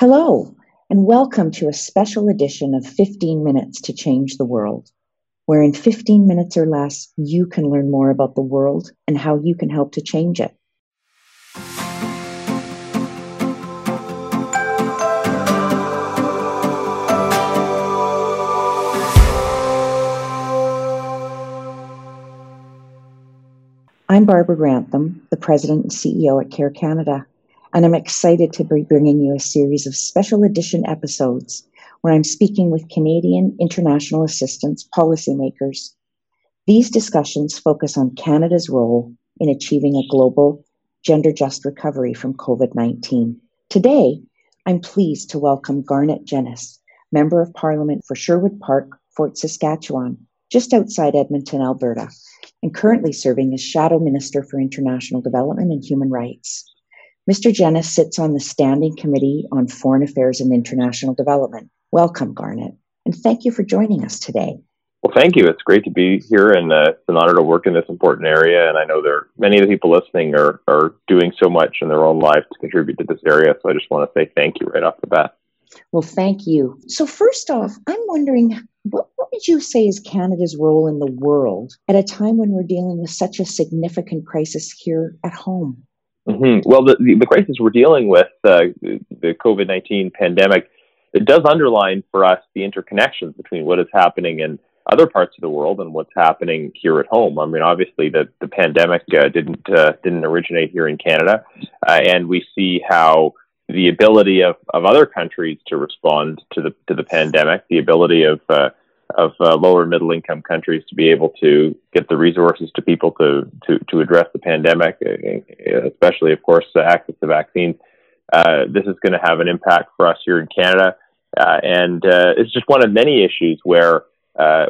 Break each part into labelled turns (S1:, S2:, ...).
S1: Hello, and welcome to a special edition of 15 Minutes to Change the World, where in 15 minutes or less, you can learn more about the world and how you can help to change it. I'm Barbara Grantham, the President and CEO at CARE Canada and I'm excited to be bringing you a series of special edition episodes where I'm speaking with Canadian international assistance policymakers. These discussions focus on Canada's role in achieving a global, gender just recovery from COVID 19. Today, I'm pleased to welcome Garnett Genuis, Member of Parliament for Sherwood Park, Fort Saskatchewan, just outside Edmonton, Alberta, and currently serving as Shadow Minister for International Development and Human Rights. Mr. Genuis sits on the Standing Committee on Foreign Affairs and International Development. Welcome, Garnett, and thank you for joining us today.
S2: Well, thank you. It's great to be here, and uh, it's an honor to work in this important area. And I know there many of the people listening are are doing so much in their own lives to contribute to this area. So I just want to say thank you right off the bat.
S1: Well, thank you. So first off, I'm wondering what, what would you say is Canada's role in the world at a time when we're dealing with such a significant crisis here at home?
S2: Mm-hmm. Well, the, the, the, crisis we're dealing with, uh, the COVID 19 pandemic, it does underline for us the interconnections between what is happening in other parts of the world and what's happening here at home. I mean, obviously, the, the pandemic uh, didn't uh, didn't originate here in Canada, uh, and we see how the ability of, of other countries to respond to the to the pandemic, the ability of uh, of uh, lower middle income countries to be able to get the resources to people to to, to address the pandemic, uh, especially, of course, uh, access to vaccines. Uh, this is going to have an impact for us here in Canada, uh, and uh, it's just one of many issues where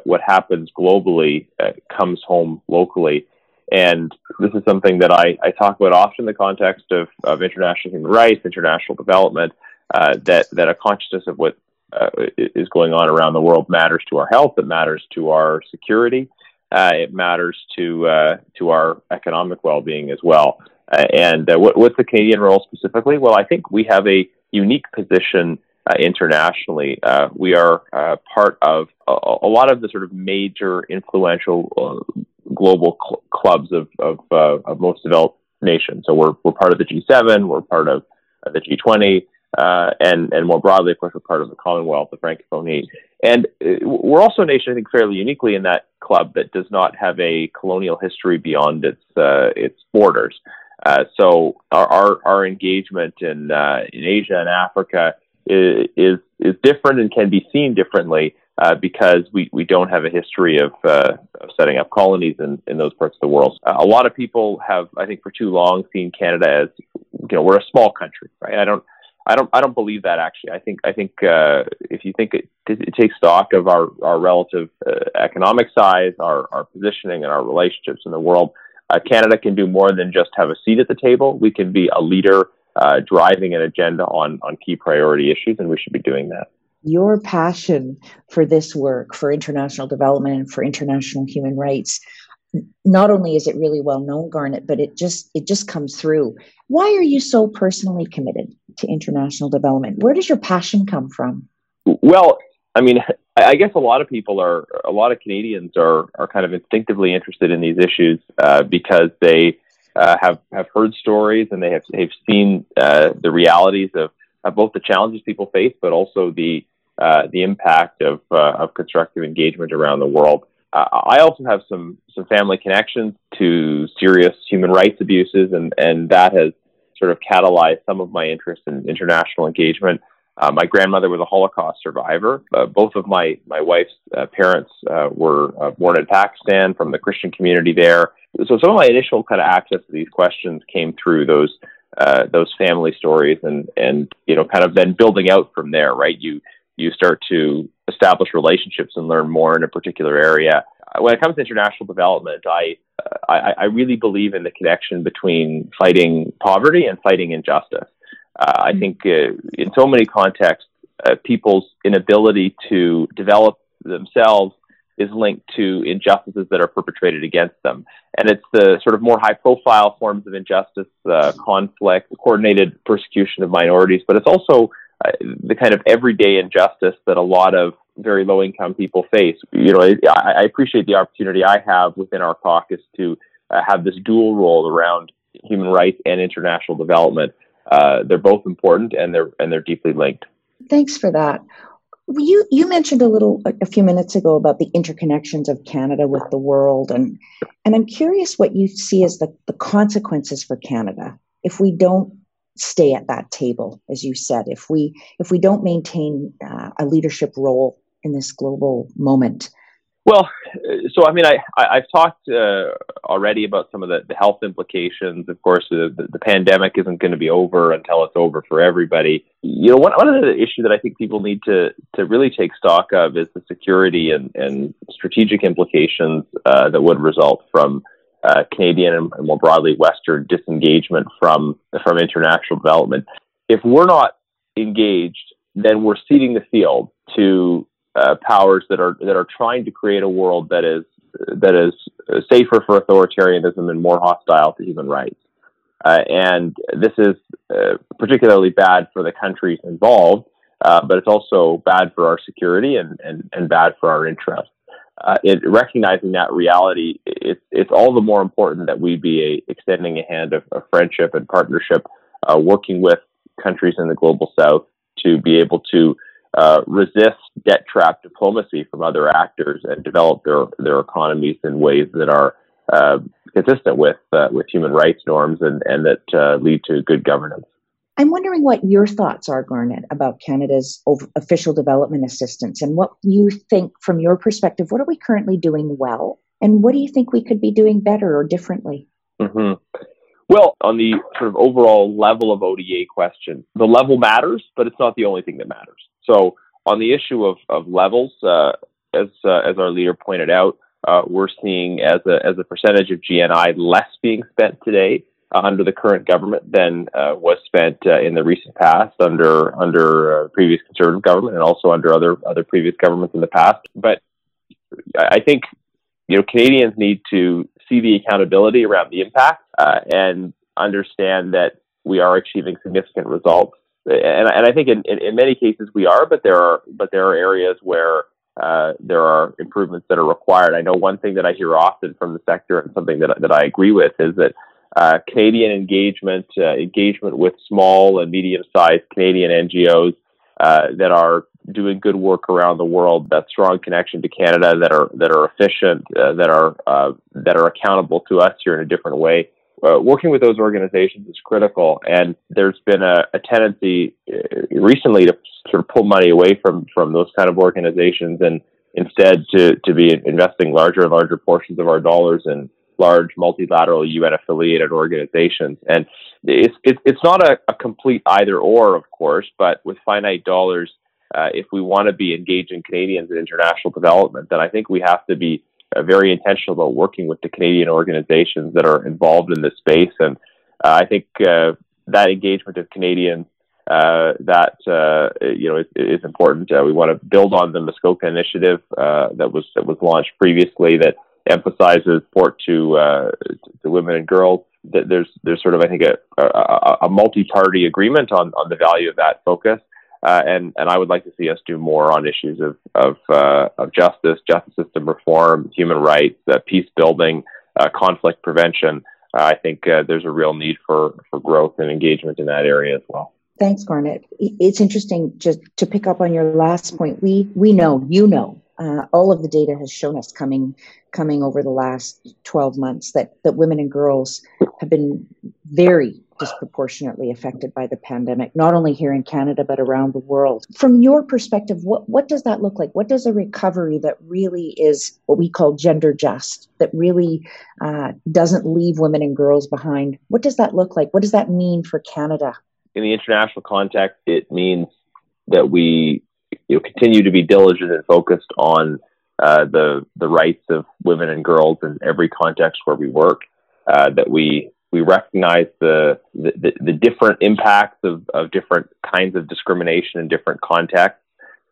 S2: what happens globally comes home locally. And this is something that I, I talk about often in the context of, of international human rights, international development, that, that a consciousness of what uh, is going on around the world matters to our health. It matters to our security. Uh, it matters to uh, to our economic well-being as well. Uh, and uh, what, what's the Canadian role specifically? Well, I think we have a unique position uh, internationally. we are part of a, a, lot of the sort of major influential global cl- clubs of of, of, most developed nations. So we're we're part of the G7. We're part of the G20 uh, and and more broadly, of course, we're part of the Commonwealth, the Francophonie, and uh, we're also a nation, I think, fairly uniquely in that club that does not have a colonial history beyond its uh, its borders. Uh, so our, our, our engagement in uh, in Asia and Africa is, is is different and can be seen differently uh, because we, we don't have a history of, uh, of setting up colonies in, in those parts of the world. Uh, a lot of people have, I think, for too long seen Canada as, you know, we're a small country, right? I don't I don't I don't believe that actually. I think I think uh, if you think it, it, takes stock of our our relative uh, economic size, our our positioning, and our relationships in the world, uh, Canada can do more than just have a seat at the table. We can be a leader uh, driving an agenda on on key priority issues, and we should be doing that.
S1: Your passion for this work, for international development, and for international human rights, not only is it really well known, Garnett, but it just it just comes through. Why are you so personally committed to international development? Where does your passion come from?
S2: Well, I mean, I guess a lot of people are, a lot of Canadians are are kind of instinctively interested in these issues uh, because they uh, have have heard stories and they have have seen uh, the realities of, of both the challenges people face, but also the uh, the impact of uh, of constructive engagement around the world. I also have some some family connections to serious human rights abuses, and and that has sort of catalyzed some of my interest in international engagement. Uh, my grandmother was a Holocaust survivor. Uh, both of my my wife's uh, parents uh, were uh, born in Pakistan from the Christian community there. So some of my initial kind of access to these questions came through those those family stories, and and you know kind of then building out from there. Right, you you start to establish relationships and learn more in a particular area. When it comes to international development, I, I, I really believe in the connection between fighting poverty and fighting injustice. Uh, I mm-hmm. think uh, in so many contexts, uh, people's inability to develop themselves is linked to injustices that are perpetrated against them. And it's the sort of more high profile forms of injustice, uh, conflict, coordinated persecution of minorities, but it's also uh, the kind of everyday injustice that a lot of very low income people face. You know, I, I, appreciate the opportunity I have within our caucus to uh, have this dual role around human rights and international development. Uh, they're both important and they're and they're deeply linked.
S1: Thanks for that. You you mentioned a little a few minutes ago about the interconnections of Canada with the world, and and I'm curious what you see as the, the consequences for Canada if we don't stay at that table, as you said, if we if we don't maintain uh, a leadership role in this global moment.
S2: Well, so I mean, I, I have talked uh, already about some of the, the health implications. Of course, the, the, pandemic isn't going to be over until it's over for everybody. You know, one, one of the issues that I think people need to to really take stock of is the security and, and strategic implications uh, that would result from uh, Canadian and more broadly Western disengagement from from international development. If we're not engaged, then we're ceding the field to uh, powers that are that are trying to create a world that is that is safer for authoritarianism and more hostile to human rights. Uh, and this is uh, particularly bad for the countries involved, uh, but it's also bad for our security and, and, and bad for our interests. Uh, it, recognizing that reality, it, it's all the more important that we be a, extending a hand of, of friendship and partnership, uh, working with countries in the global south to be able to uh, resist debt trap diplomacy from other actors and develop their, their economies in ways that are uh, consistent with uh, with human rights norms and, and that uh, lead to good governance.
S1: I'm wondering what your thoughts are, Garnett, about Canada's official development assistance and what you think, from your perspective, what are we currently doing well? And what do you think we could be doing better or differently?
S2: Mm-hmm. Well, on the sort of overall level of ODA question, the level matters, but it's not the only thing that matters. So, on the issue of, of levels, uh, as, uh, as our leader pointed out, uh, we're seeing as a, as a percentage of GNI less being spent today under the current government than uh, was spent uh, in the recent past under under uh, previous conservative government and also under other other previous governments in the past. But I think you know Canadians need to see the accountability around the impact uh, and understand that we are achieving significant results. And, and I think in, in, in, many cases we are, but there are but there are areas where uh, there are improvements that are required. I know one thing that I hear often from the sector and something that that I agree with is that uh, Canadian engagement, uh, engagement with small and medium-sized Canadian NGOs uh, that are doing good work around the world, that strong connection to Canada, that are that are efficient, uh, that are uh, that are accountable to us here in a different way. Uh, working with those organizations is critical, and there's been a, a tendency recently to sort of pull money away from from those kind of organizations and instead to to be investing larger and larger portions of our dollars in large multilateral UN affiliated organizations. And it's, it's not a, a, complete either or, of course, but with finite dollars, uh, if we want to be engaging Canadians in international development, then I think we have to be uh, very intentional about working with the Canadian organizations that are involved in this space. And uh, I think uh, that engagement of Canadians uh, that uh, you know is, is important. Uh, we want to build on the Muskoka initiative uh, that was that was launched previously that emphasizes support to, uh, to women and girls. There's there's sort of I think a, a, a multi-party agreement on, on the value of that focus, uh, and and I would like to see us do more on issues of of, uh, of justice, justice system reform, human rights, uh, peace building, uh, conflict prevention. Uh, I think there's a real need for for growth and engagement in that area as well.
S1: Thanks, Garnett. It's interesting just to pick up on your last point. We we know, you know, uh, all of the data has shown us coming coming over the last 12 months that that women and girls have been very disproportionately affected by the pandemic not only here in Canada but around the world. From your perspective what what does that look like? What does a recovery that really is what we call gender just that really uh, doesn't leave women and girls behind what does that look like? What does that mean for Canada?
S2: In the international context it means that we you know, continue to be diligent and focused on uh, the the rights of women and girls in every context where we work. Uh, that we we recognize the, the, the different impacts of, of different kinds of discrimination in different contexts,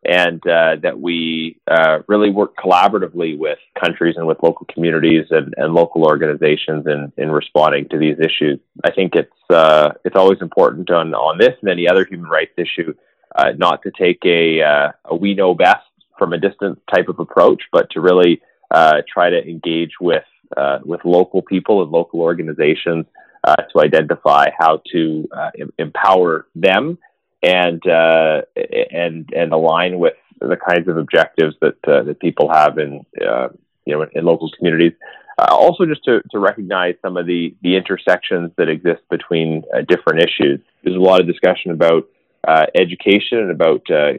S2: and uh, that we uh, really work collaboratively with countries and with local communities and, and local organizations in, in responding to these issues. I think it's uh, it's always important on on this and any other human rights issue uh, not to take a, uh, a we know best from a distance type of approach, but to really uh, try to engage with uh, with local people and local organizations uh, to identify how to uh, em- empower them and and and align with the kinds of objectives that that people have in you know in, in local communities. Also, just to, to recognize some of the, the intersections that exist between different issues. There's a lot of discussion about uh, education and about uh,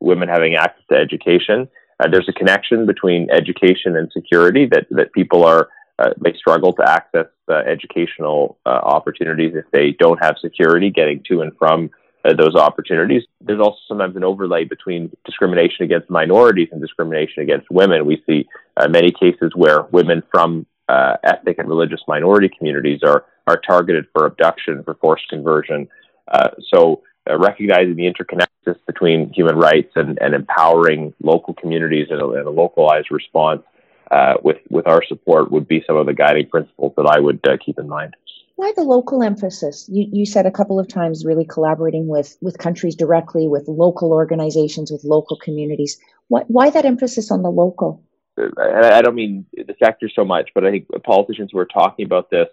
S2: women having access to education. Uh, there's a connection between education and security that, that people are uh, may struggle to access educational opportunities if they don't have security getting to and from those opportunities. There's also sometimes an overlay between discrimination against minorities and discrimination against women. We see many cases where women from ethnic and religious minority communities are are targeted for abduction, for forced conversion. so uh, recognizing the interconnectedness between human rights and, and empowering local communities in a, in a localized response uh, with, with our support would be some of the guiding principles that I would uh, keep in mind.
S1: Why the local emphasis? You, you said a couple of times really collaborating with, with countries directly, with local organizations, with local communities. Why, why that emphasis on the local?
S2: I don't mean the sector so much, but I think politicians who are talking about this,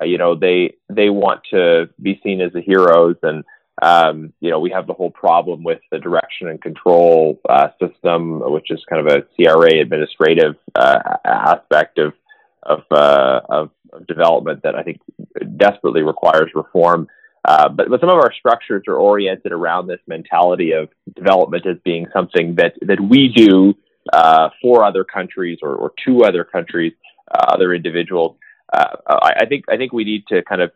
S2: uh, you know, they they want to be seen as the heroes and um, you know, we have the whole problem with the direction and control uh, system, which is kind of a CRA administrative uh, aspect of of, uh, of, of development that I think desperately requires reform. Uh, but, but some of our structures are oriented around this mentality of development as being something that, that we do uh, for other countries or, or to other countries, uh, other individuals uh, I, think I think we need to kind of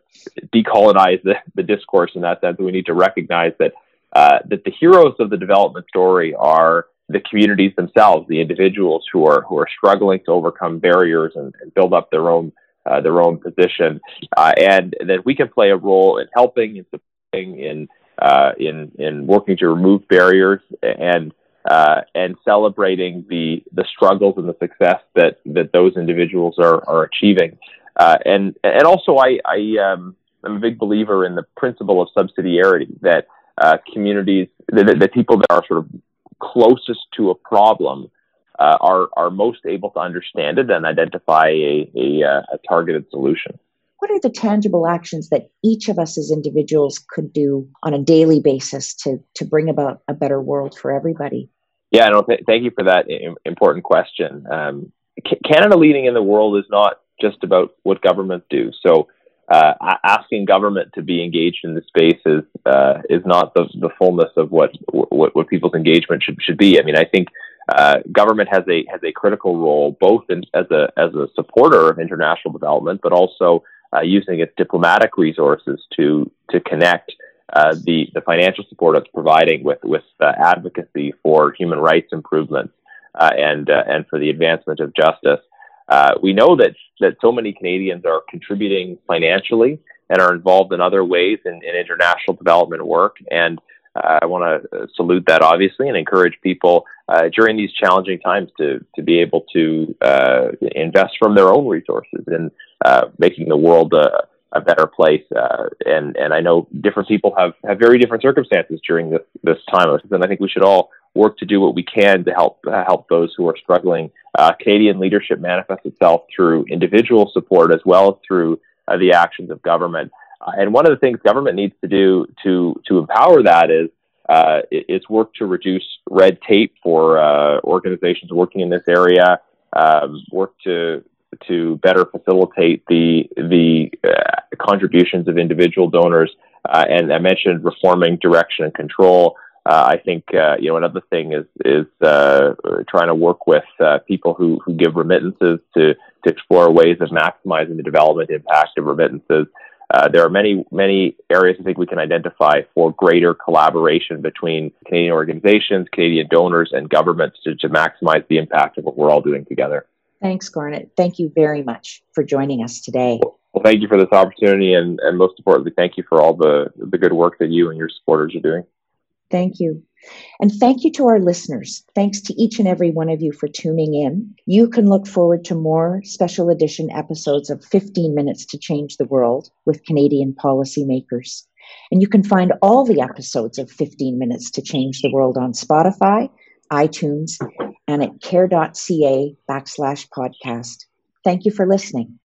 S2: decolonize the, the discourse in that sense. We need to recognize that uh, that the heroes of the development story are the communities themselves, the individuals who are who are struggling to overcome barriers and, and build up their own uh, their own position, uh, and that we can play a role in helping and supporting in uh, in in working to remove barriers and uh, and celebrating the the struggles and the success that that those individuals are are achieving. Uh, and and also, I, I um, I'm a big believer in the principle of subsidiarity that uh, communities, that, that people that are sort of closest to a problem uh, are are most able to understand it and identify a, a, uh, a, targeted solution.
S1: What are the tangible actions that each of us as individuals could do on a daily basis to to bring about a better world for everybody?
S2: Yeah, no, th- thank you for that important question. Um, Canada leading in the world is not just about what governments do. So uh, asking government to be engaged in the space is uh, is not the, the fullness of what, what what people's engagement should should be. I mean, I think uh, government has a has a critical role both in, as a as a supporter of international development, but also uh, using its diplomatic resources to to connect uh, the the financial support it's providing with with uh, advocacy for human rights improvements and and for the advancement of justice. Uh, we know that that so many Canadians are contributing financially and are involved in other ways in, in international development work. And uh, I want to salute that obviously and encourage people uh, during these challenging times to to be able to uh, invest from their own resources in uh, making the world a, a better place. Uh, and and I know different people have, have very different circumstances during this this time, and I think we should all work to do what we can to help uh, help those who are struggling. Uh, Canadian leadership manifests itself through individual support as well as through uh, the actions of government. Uh, and one of the things government needs to do to to empower that is uh, is work to reduce red tape for uh, organizations working in this area. Um, work to to better facilitate the the contributions of individual donors. and I mentioned reforming direction and control. Uh, I think uh, you know another thing is is uh, trying to work with uh, people who, who give remittances to to explore ways of maximizing the development impact of remittances. Uh, there are many many areas I think we can identify for greater collaboration between Canadian organizations, Canadian donors, and governments to, to maximize the impact of what we're all doing together.
S1: Thanks, Garnett. Thank you very much for joining us today.
S2: Well, thank you for this opportunity, and, and most importantly, thank you for all the the good work that you and your supporters are doing.
S1: Thank you. And thank you to our listeners. Thanks to each and every one of you for tuning in. You can look forward to more special edition episodes of 15 Minutes to Change the World with Canadian policymakers. And you can find all the episodes of 15 Minutes to Change the World on Spotify, iTunes, and at care.ca backslash podcast. Thank you for listening.